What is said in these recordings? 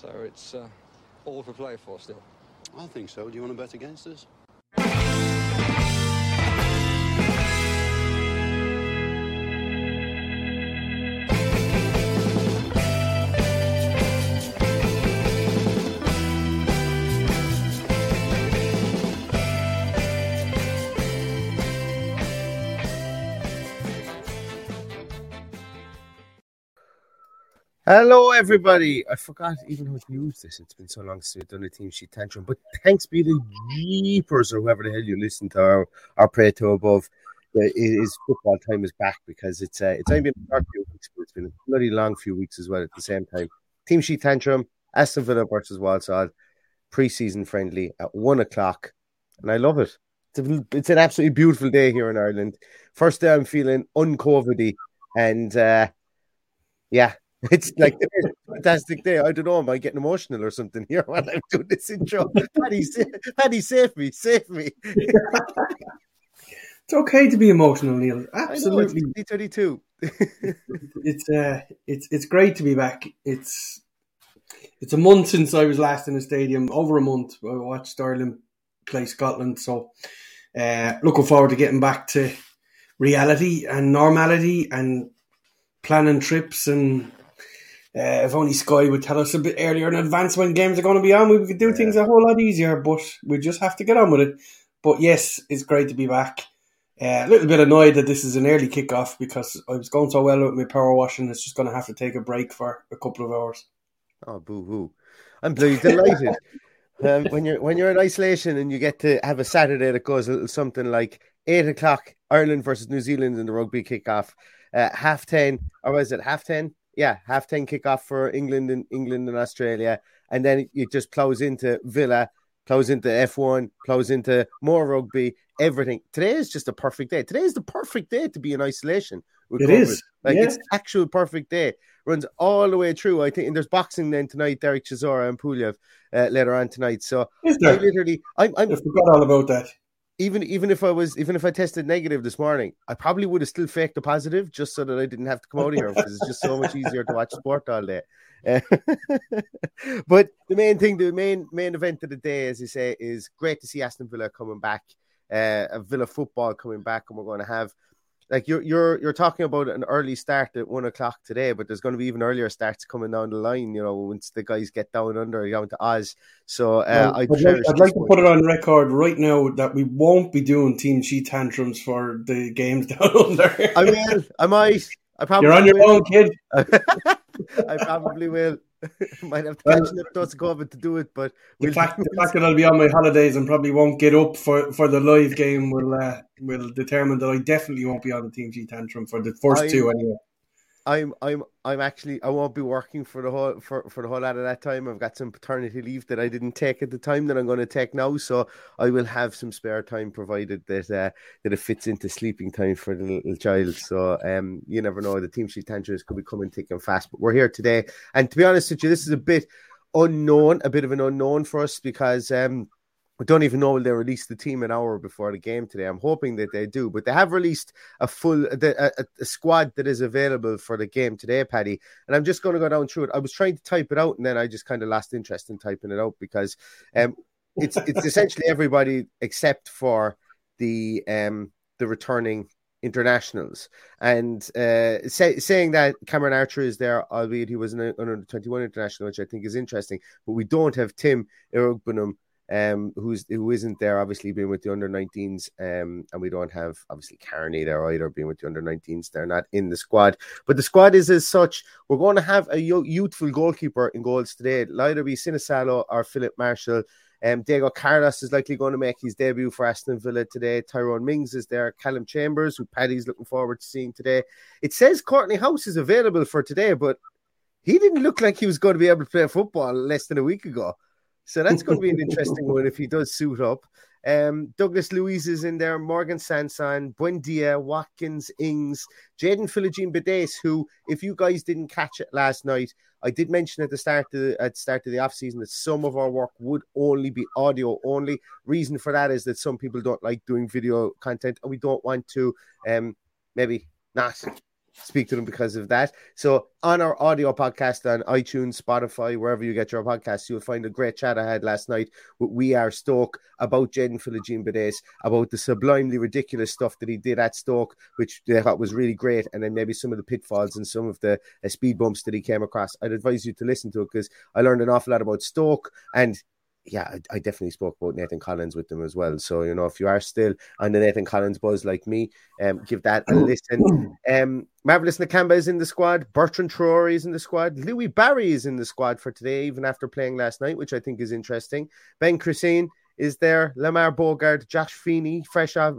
So it's uh, all for play for still. I think so. Do you want to bet against us? Hello, everybody. I forgot even how to use this. It's been so long since we've done a team sheet tantrum. But thanks be to Jeepers or whoever the hell you listen to our, our pray to above. It is football time is back because it's uh, it's only been a few weeks, but it's been a bloody long few weeks as well at the same time. Team sheet tantrum, Aston Villa versus Walsall, pre-season friendly at one o'clock, and I love it. It's, a, it's an absolutely beautiful day here in Ireland. First day I'm feeling uncovidy, and uh, yeah, it's like a fantastic day. I don't know, am I getting emotional or something here while I'm doing this intro? Paddy, Paddy, save me, save me. It's okay to be emotional, Neil. Absolutely. Know, it's 32. it's uh, it's it's great to be back. It's it's a month since I was last in a stadium. Over a month. I watched Ireland play Scotland, so uh, looking forward to getting back to reality and normality and planning trips and. Uh, if only Sky would tell us a bit earlier in advance when games are going to be on, we could do things a whole lot easier. But we just have to get on with it. But yes, it's great to be back. Uh, a little bit annoyed that this is an early kickoff because I was going so well with my power washing. It's just going to have to take a break for a couple of hours. Oh, boo hoo! I'm bloody delighted. um, when you're when you're in isolation and you get to have a Saturday that goes a little something like eight o'clock Ireland versus New Zealand in the rugby kickoff, uh, half ten or was it half ten? Yeah, half ten kickoff for England and England and Australia, and then it just plows into Villa, plows into F1, plows into more rugby, everything. Today is just a perfect day. Today is the perfect day to be in isolation. with It COVID. is, like yeah. it's actual perfect day. Runs all the way through. I think and there's boxing then tonight. Derek Chisora and Pulev uh, later on tonight. So I literally, I'm, I'm I forgot all about that. Even even if I was even if I tested negative this morning, I probably would have still faked a positive just so that I didn't have to come out here because it's just so much easier to watch sport all day. Uh, but the main thing, the main main event of the day, as you say, is great to see Aston Villa coming back, uh, Villa football coming back, and we're going to have like you're you're you're talking about an early start at one o'clock today, but there's going to be even earlier starts coming down the line. You know, once the guys get down under down to Oz. So uh, Well, I I'd, like, I'd like to put it on record right now that we won't be doing team sheet tantrums for the games down under. I will. I might. I probably You're on your will. own, kid. I probably will. Might have to catch well, dose COVID to do it, but we'll the, fact, the fact that I'll be on my holidays and probably won't get up for, for the live game will uh, will determine that I definitely won't be on the Team G tantrum for the first I, two anyway. I'm I'm I'm actually I won't be working for the whole for, for the whole lot of that time. I've got some paternity leave that I didn't take at the time that I'm going to take now, so I will have some spare time provided that uh, that it fits into sleeping time for the little child. So um, you never know. The team sheet tantrums could be coming thick and fast, but we're here today. And to be honest with you, this is a bit unknown, a bit of an unknown for us because um I don't even know will they release the team an hour before the game today. I'm hoping that they do, but they have released a full a, a, a squad that is available for the game today, Paddy. And I'm just going to go down through it. I was trying to type it out, and then I just kind of lost interest in typing it out because um, it's it's essentially everybody except for the um the returning internationals. And uh, say, saying that Cameron Archer is there, albeit he was an under 21 international, which I think is interesting, but we don't have Tim Iroegbunam um, who's who isn't there, obviously being with the under 19s, um, and we don't have obviously Carney there either, being with the under 19s. They're not in the squad, but the squad is as such. We're going to have a youthful goalkeeper in goals today. It'll either be Sinisalo or Filip Marshall. Um, Diego Carlos is likely going to make his debut for Aston Villa today. Tyrone Mings is there. Callum Chambers, who Paddy's looking forward to seeing today. It says Kortney Hause is available for today, but he didn't look like he was going to be able to play football less than a week ago. So that's going to be an interesting one if he does suit up. Um, Douglas Luiz is in there, Morgan Sanson, Buendia, Watkins, Ings, Jaden Philogene Bidace, who, if you guys didn't catch it last night, I did mention at the start of the, at the start of the off season that some of our work would only be audio only. Reason for that is that some people don't like doing video content, and we don't want to um, maybe not speak to them because of that. So on our audio podcast on iTunes, Spotify, wherever you get your podcasts, you'll find a great chat I had last night with We Are Stoke about Jaden Philogene Bidace, about the sublimely ridiculous stuff that he did at Stoke, which they thought was really great, and then maybe some of the pitfalls and some of the uh, speed bumps that he came across. I'd advise you to listen to it because I learned an awful lot about Stoke and yeah, I, I, definitely spoke about Nathan Collins with them as well. So you know, if you are still on the Nathan Collins buzz like me, um, give that a listen. Um, Marvelous Nakamba is in the squad. Bertrand Traore is in the squad. Louis Barry is in the squad for today, even after playing last night, which I think is interesting. Ben Chrisene is there. Lamar Bogarde, Josh Feeney, fresh off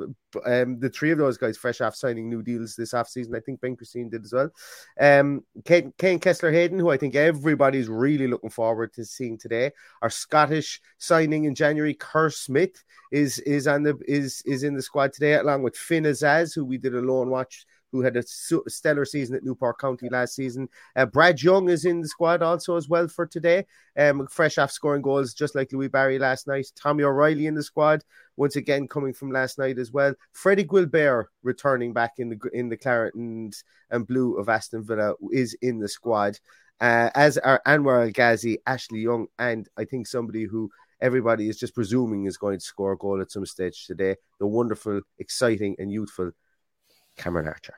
um, the three of those guys fresh off signing new deals this offseason. I think Ben Chrisene did as well. Um, Kaine, Kesler Hayden, who I think everybody's really looking forward to seeing today. Our Scottish signing in January, Kerr Smith, is is on the is is in the squad today, along with Finn Azaz, who we did a loan watch who had a stellar season at Newport County last season. Uh, Brad Young is in the squad also as well for today, um, fresh off scoring goals just like Louis Barry last night. Tommy O'Reilly in the squad once again coming from last night as well. Freddie Guilbert returning back in the in the claret and, and blue of Aston Villa is in the squad. Uh, as are Anwar El Ghazi, Ashley Young, and I think somebody who everybody is just presuming is going to score a goal at some stage today. The wonderful, exciting, and youthful Cameron Archer.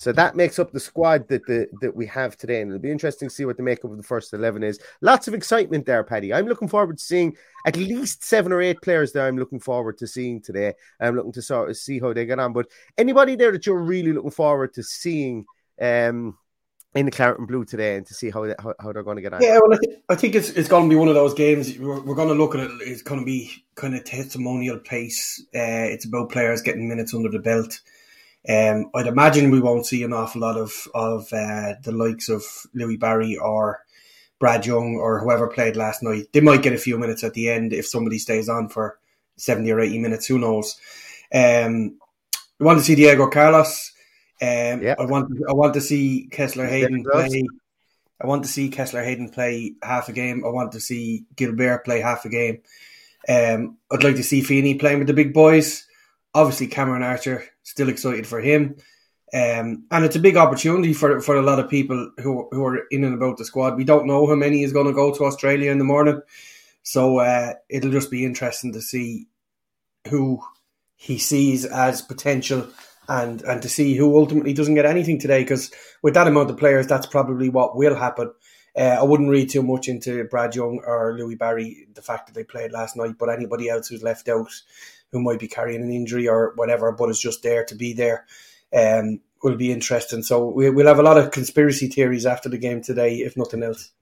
So that makes up the squad that the, that we have today, and it'll be interesting to see what the makeup of the first eleven is. Lots of excitement there, Paddy. I'm looking forward to seeing at least seven or eight players there. I'm looking forward to seeing today. I'm looking to sort of see how they get on. But anybody there that you're really looking forward to seeing um, in the claret and blue today, and to see how they, how, how they're going to get on. Yeah, well, I, th- I think it's it's going to be one of those games. We're, we're going to look at it. It's going to be kind of testimonial pace. Uh, it's about players getting minutes under the belt. Um, I'd imagine we won't see an awful lot of of uh, the likes of Louis Barry or Brad Young or whoever played last night. They might get a few minutes at the end if somebody stays on for seventy or eighty minutes. Who knows? Um, we want to see Diego Carlos. Um, I want I want to see Kesler Hayden play. I want to see Kesler Hayden play half a game. I want to see Guilbert play half a game. Um, I'd like to see Feeney playing with the big boys obviously Cameron Archer, still excited for him. Um, and it's a big opportunity for, for a lot of people who, who are in and about the squad. We don't know how many is going to go to Australia in the morning. So uh, it'll just be interesting to see who he sees as potential and, and to see who ultimately doesn't get anything today. Because with that amount of players, that's probably what will happen. Uh, I wouldn't read too much into Brad Young or Louis Barry, the fact that they played last night, but anybody else who's left out who might be carrying an injury or whatever, but is just there to be there. Um, will be interesting. So we, will have a lot of conspiracy theories after the game today, if nothing else.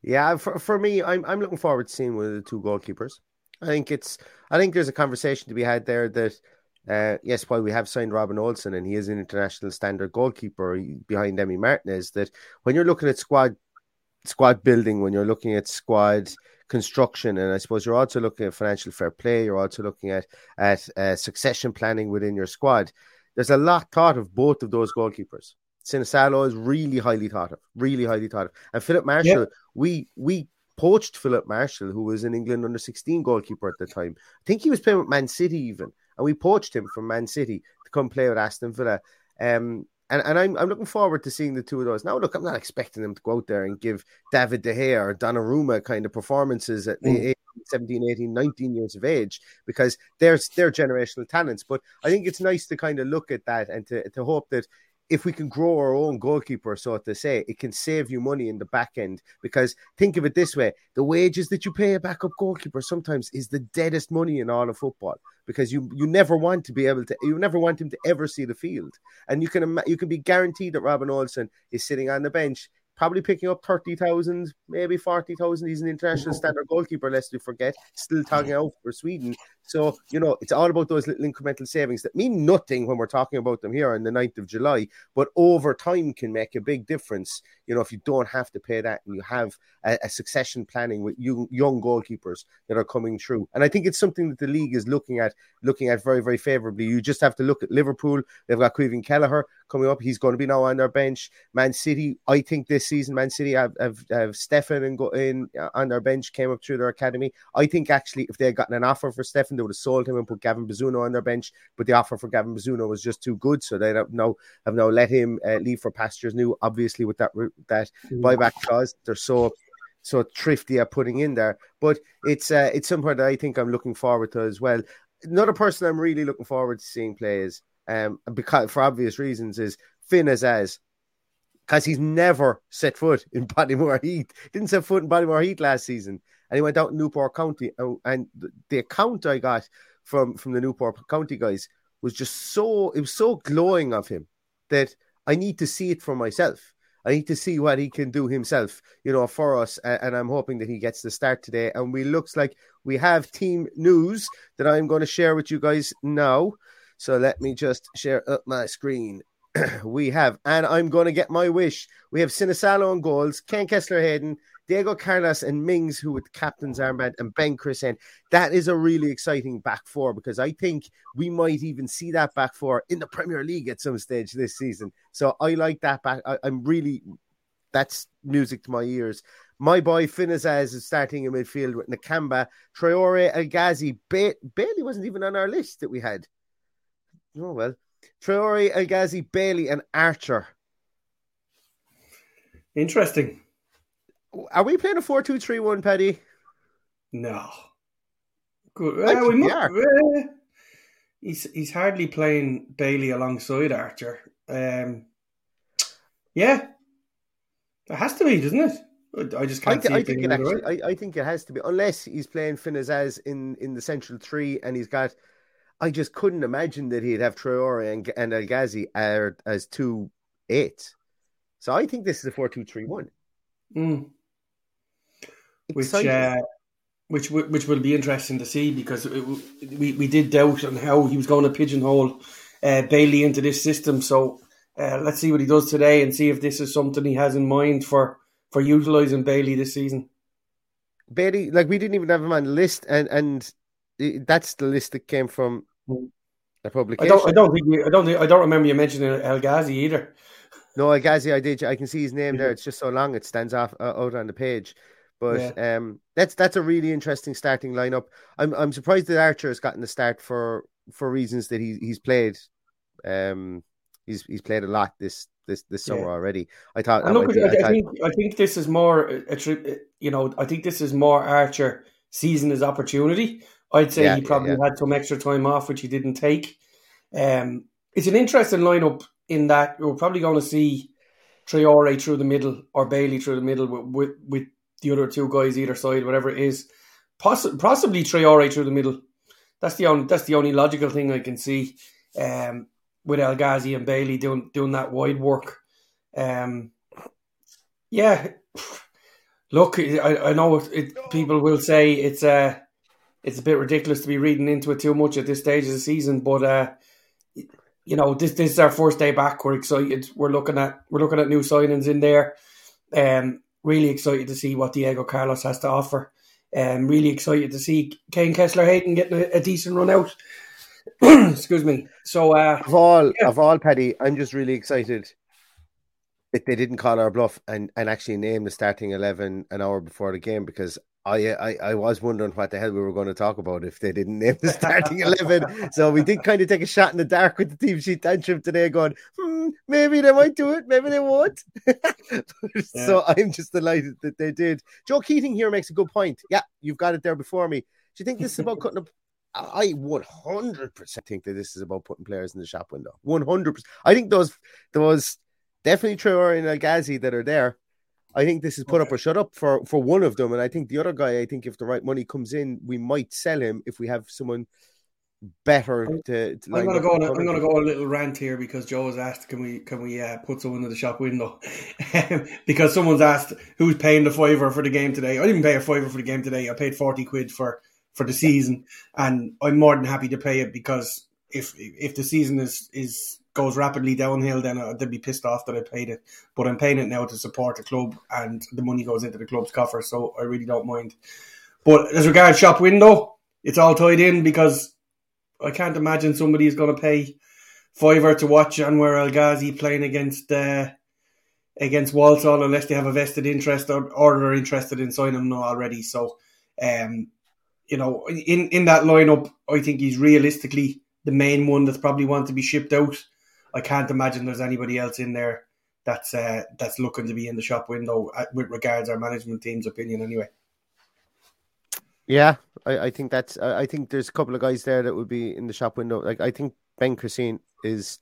Yeah, for, for me, I'm I'm looking forward to seeing one of the two goalkeepers. I think it's I think there's a conversation to be had there that uh, yes, while we have signed Robin Olsen and he is an international standard goalkeeper behind Emi Martinez, that when you're looking at squad squad building, when you're looking at squad construction, and I suppose you're also looking at financial fair play, you're also looking at at uh, succession planning within your squad. There's a lot thought of both of those goalkeepers. Sinisalo is really highly thought of, really highly thought of, and Filip Marshall. Yep. We we poached Filip Marshall, who was an England under 16 goalkeeper at the time. I think he was playing with Man City even, and we poached him from Man City to come play with Aston Villa. Um, and, and I'm, I'm looking forward to seeing the two of those. Now, look, I'm not expecting them to go out there and give David De Gea or Donnarumma kind of performances at the mm. 17, 18, 19 years of age because they're, they're generational talents. But I think it's nice to kind of look at that and to, to hope that if we can grow our own goalkeeper, so to say, it can save you money in the back end. Because think of it this way the wages that you pay a backup goalkeeper sometimes is the deadest money in all of football because you you never want to be able to you never want him to ever see the field and you can you can be guaranteed that Robin Olsen is sitting on the bench probably picking up 30,000, maybe 40,000. He's an international standard goalkeeper, lest we forget, still tagging out for Sweden. So, you know, it's all about those little incremental savings that mean nothing when we're talking about them here on the 9th of July, but over time can make a big difference. You know, if you don't have to pay that and you have a, a succession planning with young, young goalkeepers that are coming through. And I think it's something that the league is looking at, looking at very, very favourably. You just have to look at Liverpool. They've got Caoimhín Kelleher coming up. He's going to be now on their bench. Man City, I think this season, Man City have, have, have Steffen and go in uh, on their bench, came up through their academy. I think actually, if they had gotten an offer for Steffen, they would have sold him and put Gavin Bazunu on their bench. But the offer for Gavin Bazunu was just too good, so they have now have now let him uh, leave for pastures new. Obviously, with that that mm. buyback clause, they're so so thrifty at putting in there. But it's uh, it's something that I think I'm looking forward to as well. Another person I'm really looking forward to seeing play is um because for obvious reasons is Finn Azaz because he's never set foot in Bodymoor Heath. Didn't set foot in Bodymoor Heath last season, and he went out in Newport County. And, and the account I got from from the Newport County guys was just so it was so glowing of him that I need to see it for myself. I need to see what he can do himself, you know, for us. And I'm hoping that he gets the start today. And we looks like we have team news that I'm going to share with you guys now. So let me just share up my screen. we have, and I'm going to get my wish. We have Sinisalo on goals, Ken Kesler Hayden, Diego Carlos, and Mings, who with captain's armband, and Ben Chrisene. That is a really exciting back four because I think we might even see that back four in the Premier League at some stage this season. So I like that back. I, am really, that's music to my ears. My boy Finn Azaz is starting in midfield with Nakamba, Traore, El Ghazi. Ba- Bailey wasn't even on our list that we had. Oh, well. Traore, El Ghazi, Bailey, and Archer. Interesting. Are we playing a 4 2 3 1, Paddy? No. Good. Uh, we must, uh, he's, he's hardly playing Bailey alongside Archer. Um, yeah. It has to be, doesn't it? I just can't I, th- I think it actually, I, I, think it has to be, unless he's playing Finn Azaz in, in the central three and he's got I just couldn't imagine that he'd have Traore and, and El Ghazi as two eights. So I think this is a four two three one. Mm. Which uh, which which will be interesting to see because it, we we did doubt on how he was going to pigeonhole uh, Bailey into this system. So uh, let's see what he does today and see if this is something he has in mind for for utilizing Bailey this season. Bailey, like we didn't even have him on the list, and and that's the list that came from a publication. I don't. I don't think. You, I don't. Think, I don't remember you mentioning El Ghazi either. No, El Ghazi, I did. I can see his name there. It's just so long; it stands off uh, out on the page. But yeah. um, that's that's a really interesting starting lineup. I'm I'm surprised that Archer has gotten the start for for reasons that he he's played. Um, he's he's played a lot this this this summer yeah. already. I thought. I, look, be, I, I, thought... think I think this is more a, a, you know I think this is more Archer seizing his opportunity I'd say yeah, he probably yeah, had some extra time off, which he didn't take. Um, it's an interesting lineup in that we're probably going to see Traore through the middle or Bailey through the middle with, with, with the other two guys either side, whatever it is. Poss- possibly Traore through the middle. That's the only that's the only logical thing I can see. Um, with El Ghazi and Bailey doing doing that wide work. Um, yeah, Look, I, I know it, it, people will say it's uh, it's a bit ridiculous to be reading into it too much at this stage of the season, but uh, you know this this is our first day back. We're excited. We're looking at we're looking at new signings in there. Um, really excited to see what Diego Carlos has to offer. Um, really excited to see Kaine Kesler Hayden getting a, a decent run out. Excuse me. So uh, of all yeah. of all, Paddy, I'm just really excited that they didn't call our bluff and, and actually name the starting eleven an hour before the game because I, I I was wondering what the hell we were going to talk about if they didn't name the starting eleven. so we did kind of take a shot in the dark with the team sheet tantrum today, going, hmm, maybe they might do it, maybe they won't. yeah. So I'm just delighted that they did. Joe Keating here makes a good point. Yeah, you've got it there before me. Do you think this is about cutting up? I 100% think that this is about putting players in the shop window. 100%. I think those those definitely Traore and Ghazi that are there. I think this is put okay. up or shut up for for one of them, and I think the other guy. I think if the right money comes in, we might sell him if we have someone better to. to I'm gonna go. On a, I'm gonna go a little rant here because Joe has asked, "Can we can we uh, put someone in the shop window?" because someone's asked who's paying the fiver for the game today. I didn't pay a fiver for the game today. I paid forty quid for for the season, and I'm more than happy to pay it because if if the season is is goes rapidly downhill, then I'd be pissed off that I paid it. But I'm paying it now to support the club, and the money goes into the club's coffer, so I really don't mind. But as regards shop window, it's all tied in because I can't imagine somebody is going to pay fiver to watch Anwar El Ghazi playing against uh, against Walsall unless they have a vested interest or, they're interested in signing him now already. So, um, you know, in in that lineup, I think he's realistically the main one that's probably want to be shipped out. I can't imagine there's anybody else in there that's uh, that's looking to be in the shop window uh, with regards our management team's opinion anyway. Yeah, I, I think that's. I think there's a couple of guys there that would be in the shop window. Like I think Ben Chrisene is.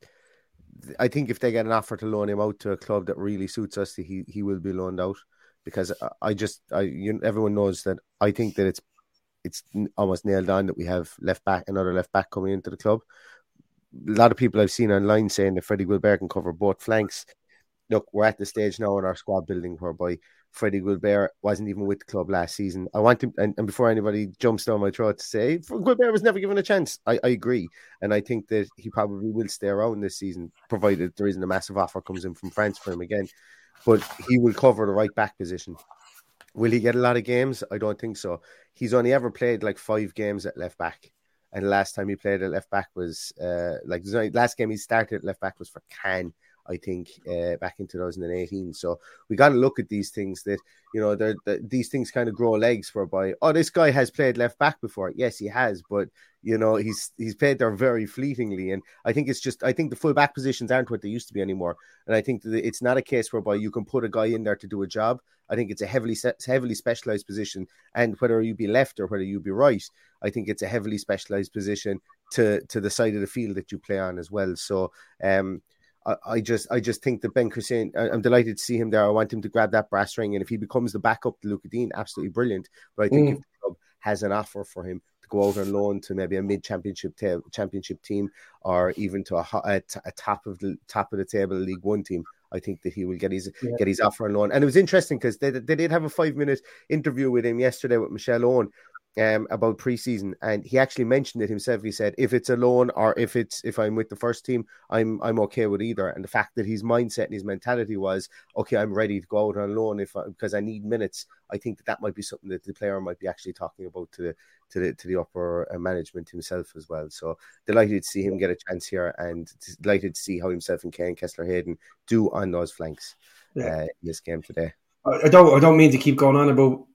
I think if they get an offer to loan him out to a club that really suits us, he he will be loaned out because I just I you, everyone knows that I think that it's it's almost nailed on that we have left back another left back coming into the club a lot of people I've seen online saying that Freddie Guilbert can cover both flanks. Look, we're at the stage now in our squad building whereby Freddie Guilbert wasn't even with the club last season. I want him, and, and before anybody jumps down my throat to say Guilbert was never given a chance, I, I, agree, and I think that he probably will stay around this season, provided there isn't a massive offer comes in from France for him again. But he will cover the right back position. Will he get a lot of games? I don't think so. He's only ever played like five games at left back and the last time he played at left back was uh, like last game he started left back was for Caen, I think, uh, back in 2018. So we got to look at these things that you know they're, they're, these things kind of grow legs whereby oh this guy has played left back before. Yes, he has, but you know he's he's played there very fleetingly, and I think it's just I think the full back positions aren't what they used to be anymore, and I think that it's not a case whereby you can put a guy in there to do a job. I think it's a heavily heavily specialized position, and whether you be left or whether you be right, I think it's a heavily specialized position to to the side of the field that you play on as well. So. um I, just I just think that Ben Chrisene, I'm delighted to see him there. I want him to grab that brass ring, and if he becomes the backup to Lucas Digne, absolutely brilliant. But I think mm. if the club has an offer for him to go out on loan to maybe a mid championship ta- championship team, or even to a, a, a, top of the top of the table League One team, I think that he will get his yeah. get his offer on loan. And it was interesting because they, they did have a five minute interview with him yesterday with Michelle Owen, um, about preseason, and he actually mentioned it himself. He said, "If it's a loan or if it's if I'm with the first team, I'm I'm okay with either." And the fact that his mindset and his mentality was, "Okay, I'm ready to go out on loan if I, because I need minutes." I think that that might be something that the player might be actually talking about to the to the to the upper uh, management himself as well. So delighted to see him get a chance here, and delighted to see how himself and Kaine Kesler Hayden do on those flanks yeah. uh, in this game today. I don't I don't mean to keep going on about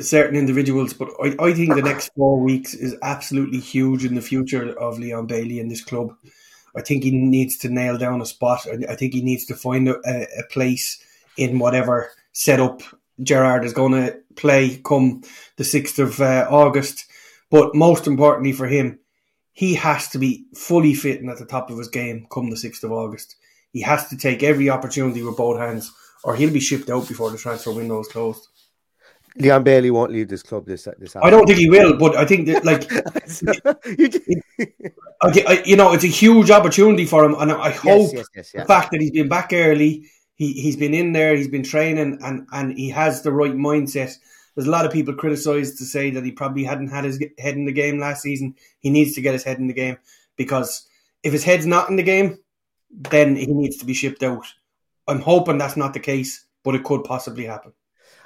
certain individuals, but I, I think the next four weeks is absolutely huge in the future of Leon Bailey and this club. I think he needs to nail down a spot. I, I think he needs to find a, a place in whatever setup Gerrard is going to play come the 6th of uh, August. But most importantly for him, he has to be fully fit and at the top of his game come the 6th of August. He has to take every opportunity with both hands, or he'll be shipped out before the transfer window is closed. Leon Bailey won't leave this club this this. I don't think he will, but I think that like, you know, it's a huge opportunity for him, and I hope yes, yes, yes, yeah. the fact that he's been back early, he he's been in there, he's been training, and and he has the right mindset. There's a lot of people criticised to say that he probably hadn't had his head in the game last season. He needs to get his head in the game because if his head's not in the game, then he needs to be shipped out. I'm hoping that's not the case, but it could possibly happen.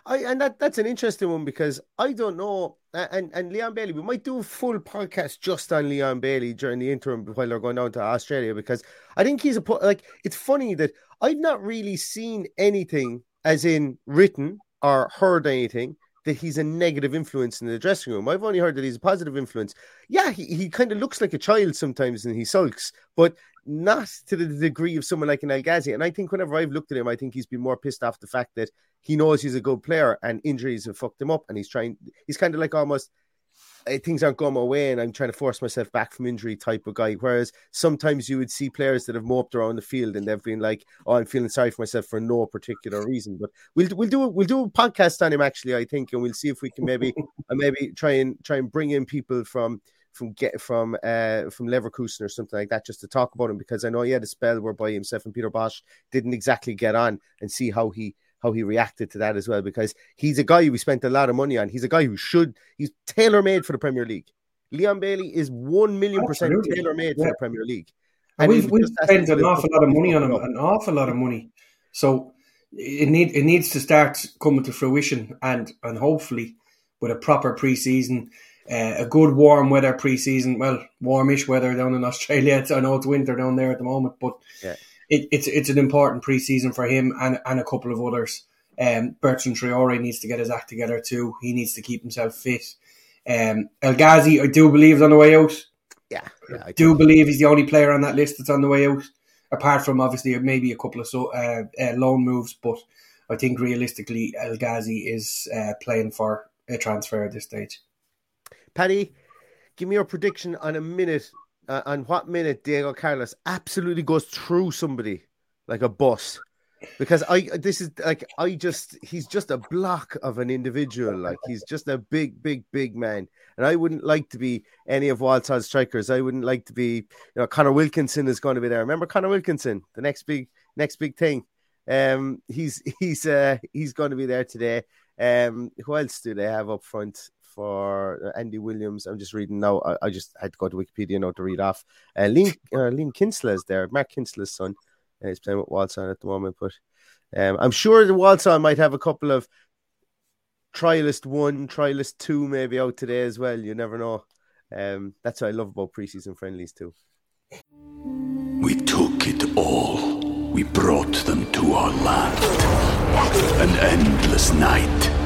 I and that that's an interesting one because I don't know. And and Leon Bailey, we might do a full podcast just on Leon Bailey during the interim while they're going down to Australia because I think he's a like. It's funny that I've not really seen anything as in written or heard anything that he's a negative influence in the dressing room. I've only heard that he's a positive influence. Yeah, he, he kind of looks like a child sometimes and he sulks, but not to the degree of someone like an El Ghazi. And I think whenever I've looked at him, I think he's been more pissed off the fact that he knows he's a good player and injuries have fucked him up and he's trying, he's kind of like almost things aren't going my way and I'm trying to force myself back from injury type of guy. Whereas sometimes you would see players that have moped around the field and they've been like, "Oh, I'm feeling sorry for myself for no particular reason." But we'll we'll do we'll do a podcast on him actually, I think, and we'll see if we can maybe uh, maybe try and try and bring in people from from get from uh from Leverkusen or something like that just to talk about him because I know he had a spell whereby himself and Peter Bosz didn't exactly get on and see how he how he reacted to that as well because he's a guy we spent a lot of money on. He's a guy who should he's tailor made for the Premier League. Leon Bailey is one million percent tailor made yeah. for the Premier League. And, we've, we've spent an awful lot of money on him, an awful lot of money. So it need it needs to start coming to fruition, and and hopefully with a proper preseason, uh, a good warm weather preseason. Well, warmish weather down in Australia. It's, I know it's winter down there at the moment, but yeah it, it's it's an important preseason for him and, and a couple of others. Um, Bertrand Traore needs to get his act together too. He needs to keep himself fit. Um, El Ghazi, I do believe, is on the way out. Yeah, yeah I do believe he's the only player on that list that's on the way out, apart from obviously maybe a couple of so, uh, uh, loan moves. But I think realistically, El Ghazi is uh, playing for a transfer at this stage. Paddy, give me your prediction on a minute uh, and what minute Diego Carlos absolutely goes through somebody like a bus. Because I, this is like, I just, he's just a block of an individual. Like, he's just a big, big, big man. And I wouldn't like to be any of Walsall's strikers. I wouldn't like to be, you know, Connor Wilkinson is going to be there. Remember Connor Wilkinson, the next big, next big thing. Um, he's, he's, uh, he's going to be there today. Um, who else do they have up front? For uh, Andy Williams. I'm just reading now. I, I, just had to go to Wikipedia now to read off. Uh, Liam, uh, is there, Mark Kinsella's son. Uh, he's playing with Walsall at the moment, but um, I'm sure the Walsall might have a couple of trialist one, trialist two, maybe out today as well. You never know. Um, that's what I love about preseason friendlies too. We took it all. We brought them to our land. An endless night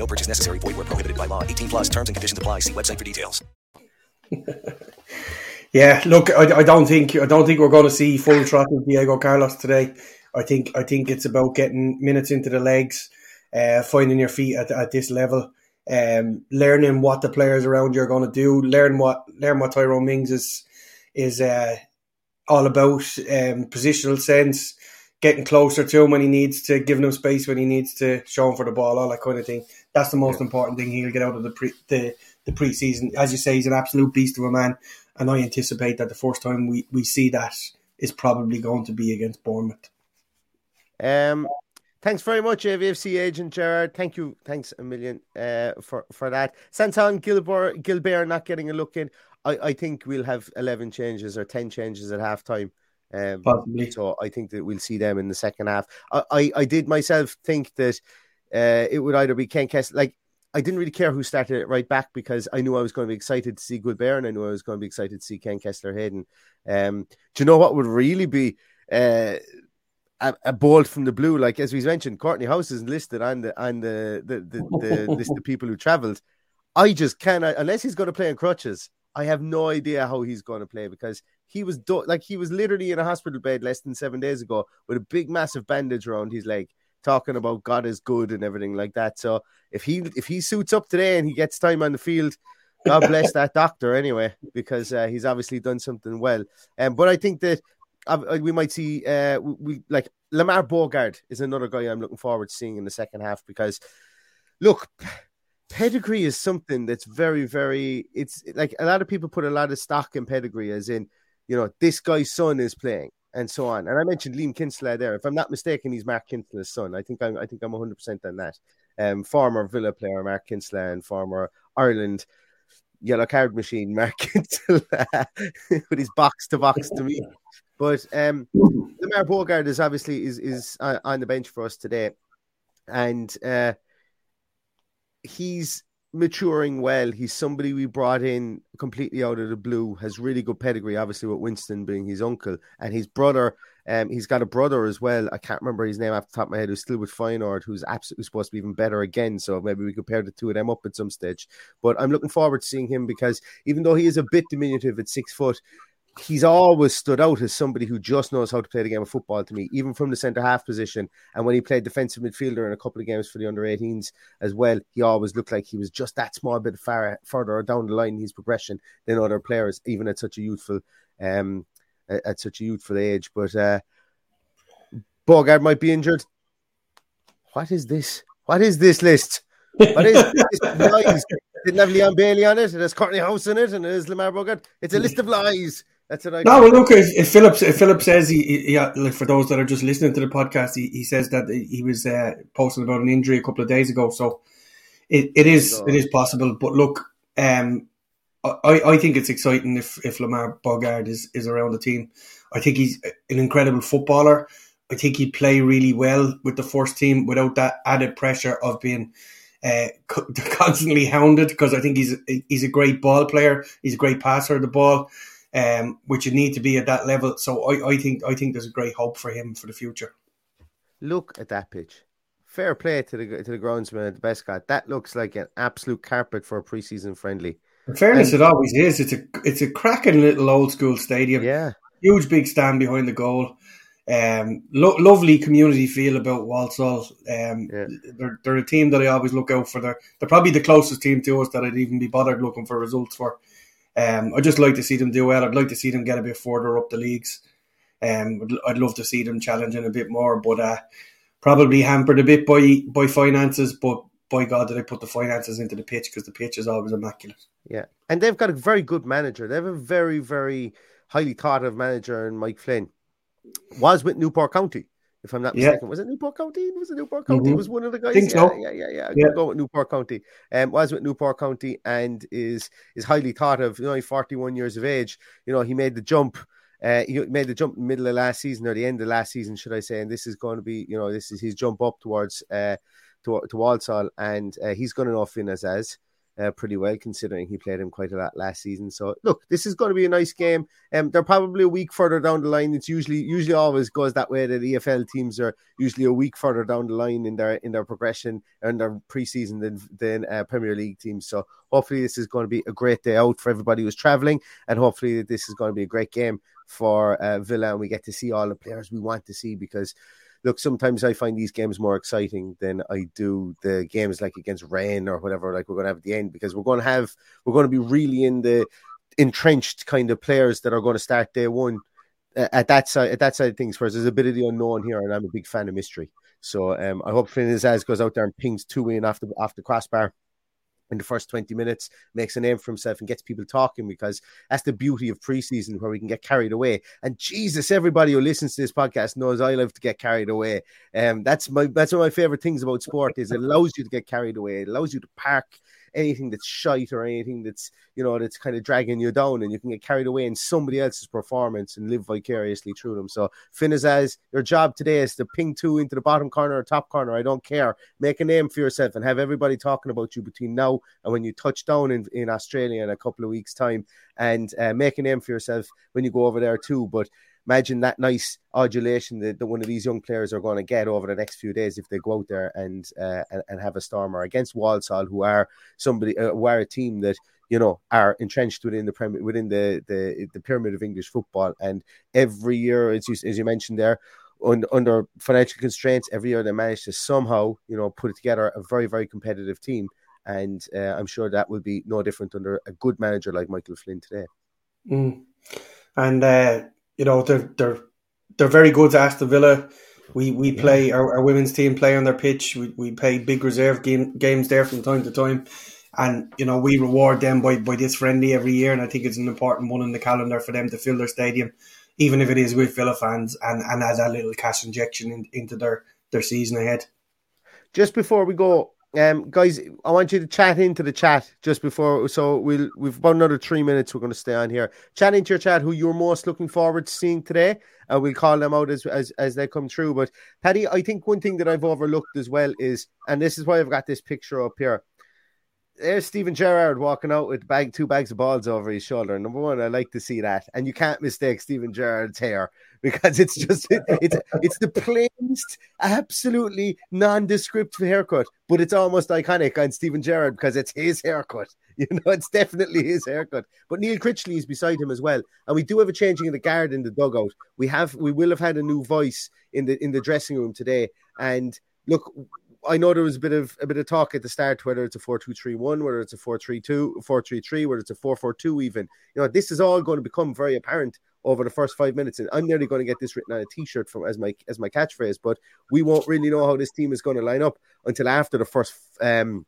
No purchase necessary. Void where prohibited by law. 18 plus terms and conditions apply. See website for details. yeah, look, I, I, don't think I don't think we're going to see full throttle Diego Carlos today. I think I think it's about getting minutes into the legs, uh, finding your feet at, at this level, um, learning what the players around you are going to do, learn what learn what Tyrone Mings is is uh, all about, um, positional sense, getting closer to him when he needs to, giving him space when he needs to, showing for the ball, all that kind of thing. That's the most yeah. important thing he'll get out of the pre the, the preseason. As you say, he's an absolute beast of a man, and I anticipate that the first time we, we see that is probably going to be against Bournemouth. Um, thanks very much, AVFC agent Gerard. Thank you, thanks a million uh, for for that. Santon Gilbert, Guilbert not getting a look in. I, I think we'll have eleven changes or ten changes at half time. Um, Possibly. So I think that we'll see them in the second half. I, I, I did myself think that uh, it would either be Ken Kesler, like I didn't really care who started it right back because I knew I was going to be excited to see Guilbert and I knew I was going to be excited to see Ken Kesler Hayden. Um, do you know what would really be uh, a, a bolt from the blue? Like as we mentioned, Kortney Hause is listed on the on the the, the, the list of people who travelled. I just cannot unless he's going to play in crutches. I have no idea how he's going to play because he was do- like he was literally in a hospital bed less than seven days ago with a big massive bandage around his leg, talking about God is good and everything like that. So if he if he suits up today and he gets time on the field, God bless that doctor anyway because uh, he's obviously done something well. Um, but I think that uh, we might see uh, we, we like Lamar Bogarde is another guy I'm looking forward to seeing in the second half because look pedigree is something that's very very it's like a lot of people put a lot of stock in pedigree as in you know this guy's son is playing and so on. And i mentioned liam kinsella there. If i'm not mistaken he's mark kinsella's son. I think i'm i think i'm 100% on that. Um former villa player mark kinsella and former ireland yellow card machine mark kinsella with his box to box to me. But um lamar bogarde is obviously is is on the bench for us today. And uh he's maturing well. He's somebody we brought in completely out of the blue, has really good pedigree, obviously, with Winston being his uncle and his brother. Um, he's got a brother as well. I can't remember his name off the top of my head, who's still with Feyenoord, who's absolutely supposed to be even better again. So maybe we compare the two of them up at some stage. But I'm looking forward to seeing him because even though he is a bit diminutive at six foot, he's always stood out as somebody who just knows how to play the game of football to me, even from the centre half position. And when he played defensive midfielder in a couple of games for the under 18s as well, he always looked like he was just that small bit far further down the line in his progression than other players, even at such a youthful um at such a youthful age. But uh Bogarde might be injured. What is this? What is this list? What is this? lies? Didn't have Leon Bailey on it, there's Kortney Hause in it, and there's Lamar Bogarde. It's a list of lies. That's what I. No, well, look, if, if Phillips, if Philip says he, he, like for those that are just listening to the podcast, he, he says that he was uh, posting about an injury a couple of days ago. So it, it is it is possible. But look, um, I, I think it's exciting if, if Lamar Bogarde is, is around the team. I think he's an incredible footballer. I think he'd play really well with the first team without that added pressure of being uh, constantly hounded because I think he's he's a great ball player. He's a great passer of the ball um, which you need to be at that level. So I, I think I think there's a great hope for him for the future. Look at that pitch. Fair play to the to the groundsman at the Bescot. That looks like an absolute carpet for a preseason friendly. In fairness, and, it always is. It's a it's a cracking little old school stadium. Yeah, huge big stand behind the goal. Um, lo- lovely community feel about Walsall. Um, yeah. they're they're a team that I always look out for. They're they're probably the closest team to us that I'd even be bothered looking for results for. Um, I'd just like to see them do well. I'd like to see them get a bit further up the leagues. Um, I'd, I'd love to see them challenging a bit more, but uh, probably hampered a bit by by finances. But by God, did I put the finances into the pitch because the pitch is always immaculate. Yeah, and they've got a very good manager. They have a very, very highly thought of manager, and Mike Flynn was with Newport County if I'm not mistaken. Yeah. Was it Newport County? Was it Newport County? Mm-hmm. Was one of the guys? Think yeah, so. yeah, yeah, yeah. yeah. Go with Newport County. Um, was with Newport County and is is highly thought of. You know, 41 years of age. You know, he made the jump. Uh, he made the jump in the middle of last season or the end of last season, should I say? And this is going to be, you know, this is his jump up towards uh to to Walsall, and uh, he's going to know Finn as as uh, pretty well, considering he played him quite a lot last season. So, look, this is going to be a nice game. Um, they're probably a week further down the line. It's usually usually always goes that way. That EFL teams are usually a week further down the line in their in their progression and their preseason than than uh, Premier League teams. So, hopefully, this is going to be a great day out for everybody who's traveling, and hopefully, this is going to be a great game for uh, Villa, and we get to see all the players we want to see because look, sometimes I find these games more exciting than I do the games like against Rennes or whatever, like we're going to have at the end, because we're going to have, we're going to be really in the entrenched kind of players that are going to start day one at that side, at that side of things. Whereas there's a bit of the unknown here, and I'm a big fan of mystery. So um, I hope Finn Azaz goes out there and pings two in off the crossbar in the first 20 minutes, makes a name for himself and gets people talking because that's the beauty of preseason where we can get carried away. And Jesus, everybody who listens to this podcast knows I love to get carried away. Um, that's my that's one of my favorite things about sport is it allows you to get carried away. It allows you to park anything that's shite or anything that's you know that's kind of dragging you down, and you can get carried away in somebody else's performance and live vicariously through them. So Finn as your job today is to ping two into the bottom corner or top corner. I don't care. Make a name for yourself and have everybody talking about you between now and when you touch down in, in Australia in a couple of weeks' time, and uh, make a name for yourself when you go over there too. But imagine that nice adulation that, that one of these young players are going to get over the next few days if they go out there and uh, and, and, have a stormer against Walsall, who are somebody uh, who are a team that you know are entrenched within the prem- within the, the the pyramid of English football, and every year, as you as you mentioned there. Un, under financial constraints, every year they manage to somehow, you know, put together a very, very competitive team, and uh, I'm sure that will be no different under a good manager like Michael Flynn today. Mm. And uh, you know they're they're they're very good to Aston Villa. We we yeah. play our, our, women's team play on their pitch. We we play big reserve game, games there from time to time, and you know we reward them by by this friendly every year. And I think it's an important one in the calendar for them to fill their stadium, even if it is with Villa fans, and and as a little cash injection in, into their their season ahead. Just before we go, um, guys, I want you to chat into the chat just before. So we'll we've about another three minutes. We're going to stay on here. Chat into your chat who you're most looking forward to seeing today, and we'll call them out as as as they come through. But Paddy, I think one thing that I've overlooked as well is, and this is why I've got this picture up here there's Steven Gerrard walking out with bag two bags of balls over his shoulder. Number one, I like to see that, and you can't mistake Steven Gerrard's hair because it's just it, it's it's the plainest, absolutely nondescript haircut, but it's almost iconic on Steven Gerrard because it's his haircut. You know, it's definitely his haircut. But Neil Critchley is beside him as well, and we do have a changing of the guard in the dugout. We have we will have had a new voice in the in the dressing room today, and look, I know there was a bit of a bit of talk at the start whether it's a four two three one, whether it's a four three two, four three three, whether it's a four four two. Even you know this is all going to become very apparent over the first five minutes, and I'm nearly going to get this written on a T-shirt from as my as my catchphrase. But we won't really know how this team is going to line up until after the first um,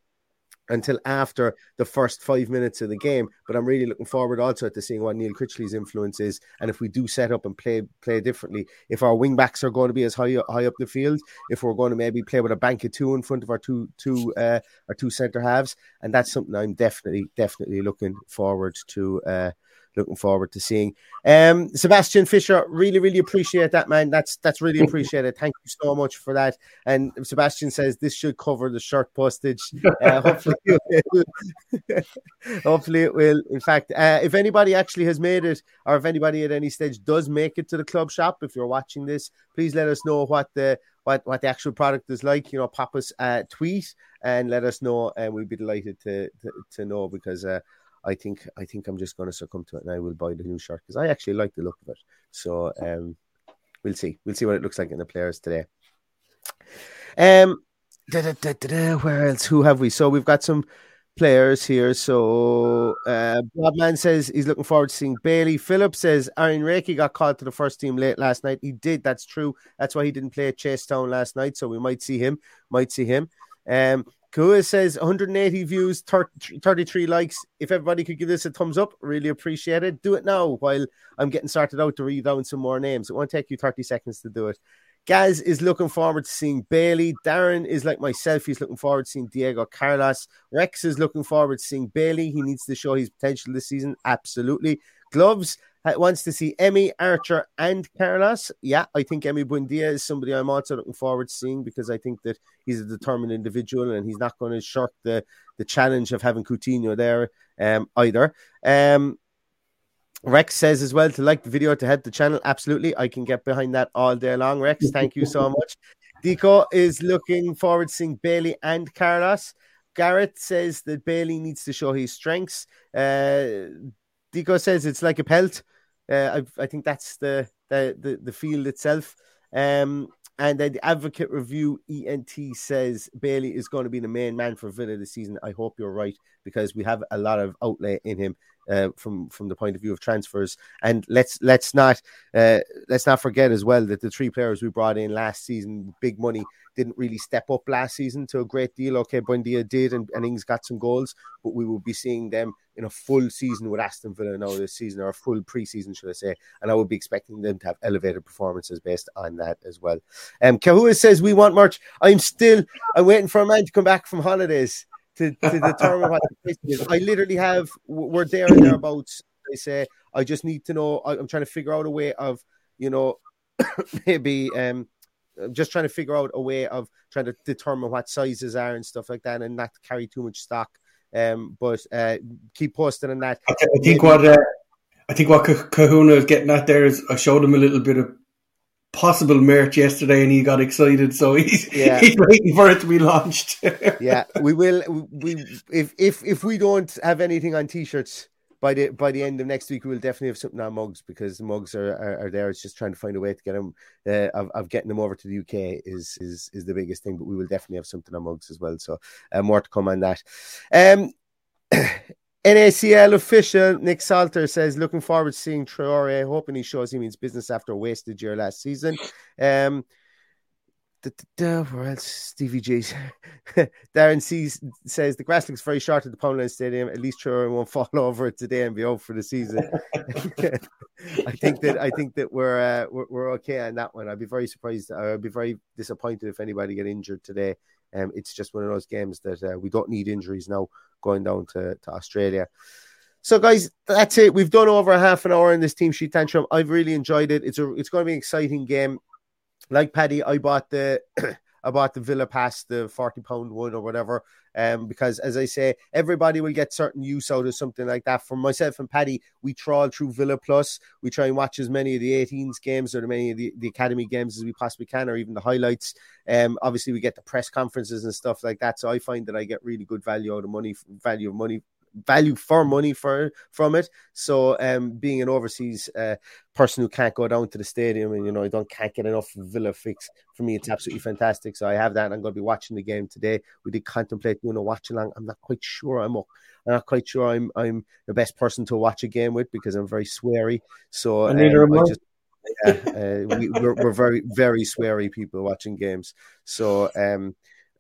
until after the first five minutes of the game. But I'm really looking forward also to seeing what Neil Critchley's influence is, and if we do set up and play play differently, if our wing backs are going to be as high high up the field, if we're going to maybe play with a bank of two in front of our two two uh, our two centre halves, and that's something I'm definitely definitely looking forward to. Uh, looking forward to seeing. Um, Sebastian Fisher, really, really appreciate that, man. That's that's really appreciated. Thank you so much for that. And Sebastian says this should cover the shirt postage. Uh, hopefully, it will. hopefully it will. In fact, uh, if anybody actually has made it, or if anybody at any stage does make it to the club shop, if you're watching this, please let us know what the what, what the actual product is like. You know, pop us a tweet and let us know, and we'll be delighted to to, to know because. Uh, I think I think I'm just going to succumb to it, and I will buy the new shirt because I actually like the look of it. So um, we'll see. We'll see what it looks like in the players today. Um, da, da, da, where else? Who have we? So we've got some players here. So uh, Bobman says he's looking forward to seeing Bailey. Phillips says Aaron Reiki got called to the first team late last night. He did. That's true. That's why he didn't play at Chasetown last night. So we might see him. Might see him. Um, Kua says 180 views, 30, 33 likes. If everybody could give this a thumbs up, really appreciate it. Do it now while I'm getting started out to read down some more names. It won't take you 30 seconds to do it. Gaz is looking forward to seeing Bailey. Darren is like myself. He's looking forward to seeing Diego Carlos. Rex is looking forward to seeing Bailey. He needs to show his potential this season. Absolutely. Gloves wants to see Emi, Archer, and Carlos. Yeah, I think Emi Buendia is somebody I'm also looking forward to seeing because I think that he's a determined individual and he's not going to shirk the, the challenge of having Coutinho there um, either. Um, Rex says as well to like the video to head the channel. Absolutely. I can get behind that all day long. Rex, thank you so much. Dico is looking forward to seeing Bailey and Carlos. Garrett says that Bailey needs to show his strengths. Uh, Deco says it's like a pelt. Uh, I, I, think that's the, the, the, the field itself. Um, and then the Advocate Review ENT says Bailey is going to be the main man for Villa this season. I hope you're right because we have a lot of outlay in him uh, from from the point of view of transfers. And let's let's not uh, let's not forget as well that the three players we brought in last season, big money, didn't really step up last season to a great deal. Okay, Buendia did, and, and Ings got some goals, but we will be seeing them in a full season with Aston Villa now this season, or a full preseason, should I say? And I would be expecting them to have elevated performances based on that as well. Um, Kahua says we want merch. I'm still I'm waiting for a man to come back from holidays to, to determine what the pricing is. I literally have we're there and thereabouts. They say I just need to know. I'm trying to figure out a way of you know maybe um I'm just trying to figure out a way of trying to determine what sizes are and stuff like that, and not carry too much stock. Um, but uh, keep posting on that. I, I think what uh, I think what Kahuna is getting at there is I showed him a little bit of possible merch yesterday, and he got excited. So he's yeah. he's waiting for it to be launched. yeah, we will. We if if if we don't have anything on t-shirts by the by the end of next week, we will definitely have something on mugs because the mugs are, are, are there. It's just trying to find a way to get them uh, of, of getting them over to the UK is is is the biggest thing. But we will definitely have something on mugs as well. So uh, more to come on that. Um, NACL official Nick Salter says, looking forward to seeing Traore, hoping he shows he means business after a wasted year last season. Um, where else? Stevie G. Darren C says the grass looks very short at the Poundland Stadium. At least Traore won't fall over today and be out for the season. I think that I think that we're, uh, we're, we're okay on that one. I'd be very surprised. I'd be very disappointed if anybody get injured today. Um, it's just one of those games that uh, we don't need injuries now going down to, to Australia. So, guys, that's it. We've done over a half an hour in this team sheet tantrum. I've really enjoyed it. It's a it's going to be an exciting game. Like Paddy, I bought the I bought the Villa Pass, the forty pound one or whatever, um, because as I say, everybody will get certain use out of something like that. For myself and Paddy, we trawl through Villa Plus. We try and watch as many of the 18s games or as many of the, the academy games as we possibly can, or even the highlights. Um, obviously, we get the press conferences and stuff like that. So I find that I get really good value out of money, value of money value for money for from it. So um, being an overseas uh, person who can't go down to the stadium and you know I don't can't get enough Villa fix for me, it's absolutely fantastic. So I have that. I'm going to be watching the game today. We did contemplate doing a watch along. I'm not quite sure I'm up. I'm not quite sure I'm I'm the best person to watch a game with because I'm very sweary. So um, I just yeah, uh, we, we're, we're very very sweary people watching games. So um,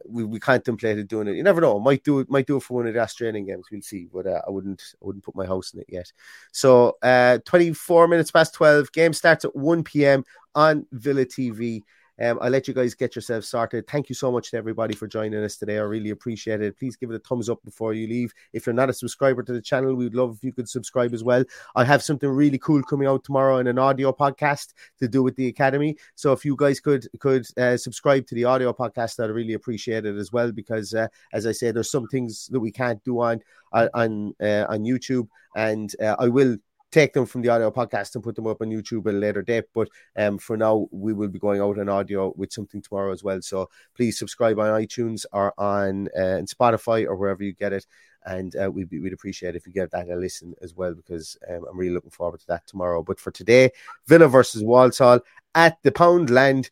we, we contemplated doing it. You never know. Might do it. Might do it for one of the Australian games. We'll see. But uh, I wouldn't. I wouldn't put my house in it yet. So, uh, twenty four minutes past twelve. Game starts at one p.m. on Villa TV. Um, I'll let you guys get yourselves started. Thank you so much to everybody for joining us today. I really appreciate it. Please give it a thumbs up before you leave. If you're not a subscriber to the channel, we'd love if you could subscribe as well. I have something really cool coming out tomorrow in an audio podcast to do with the academy. So if you guys could could uh, subscribe to the audio podcast, I'd really appreciate it as well because, uh, as I said, there's some things that we can't do on on uh, on YouTube, and uh, I will take them from the audio podcast and put them up on YouTube at a later date. But um, for now, we will be going out on audio with something tomorrow as well. So please subscribe on iTunes or on uh, Spotify or wherever you get it. And uh, we'd, we'd appreciate if you give that a listen as well because um, I'm really looking forward to that tomorrow. But for today, Villa versus Walsall at the Poundland.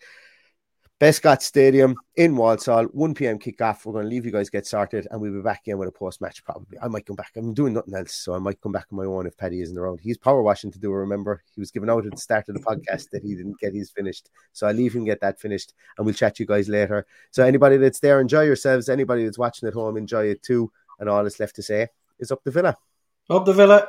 Bescot Stadium in Walsall, 1 p.m. kickoff. We're going to leave you guys get started and we'll be back again with a post match probably. I might come back. I'm doing nothing else, so I might come back on my own if Paddy isn't around. He's power washing to do, remember. He was given out at the start of the podcast that he didn't get his finished. So I'll leave him get that finished and we'll chat to you guys later. So anybody that's there, enjoy yourselves. Anybody that's watching at home, enjoy it too. And all that's left to say is up the villa. Up the villa.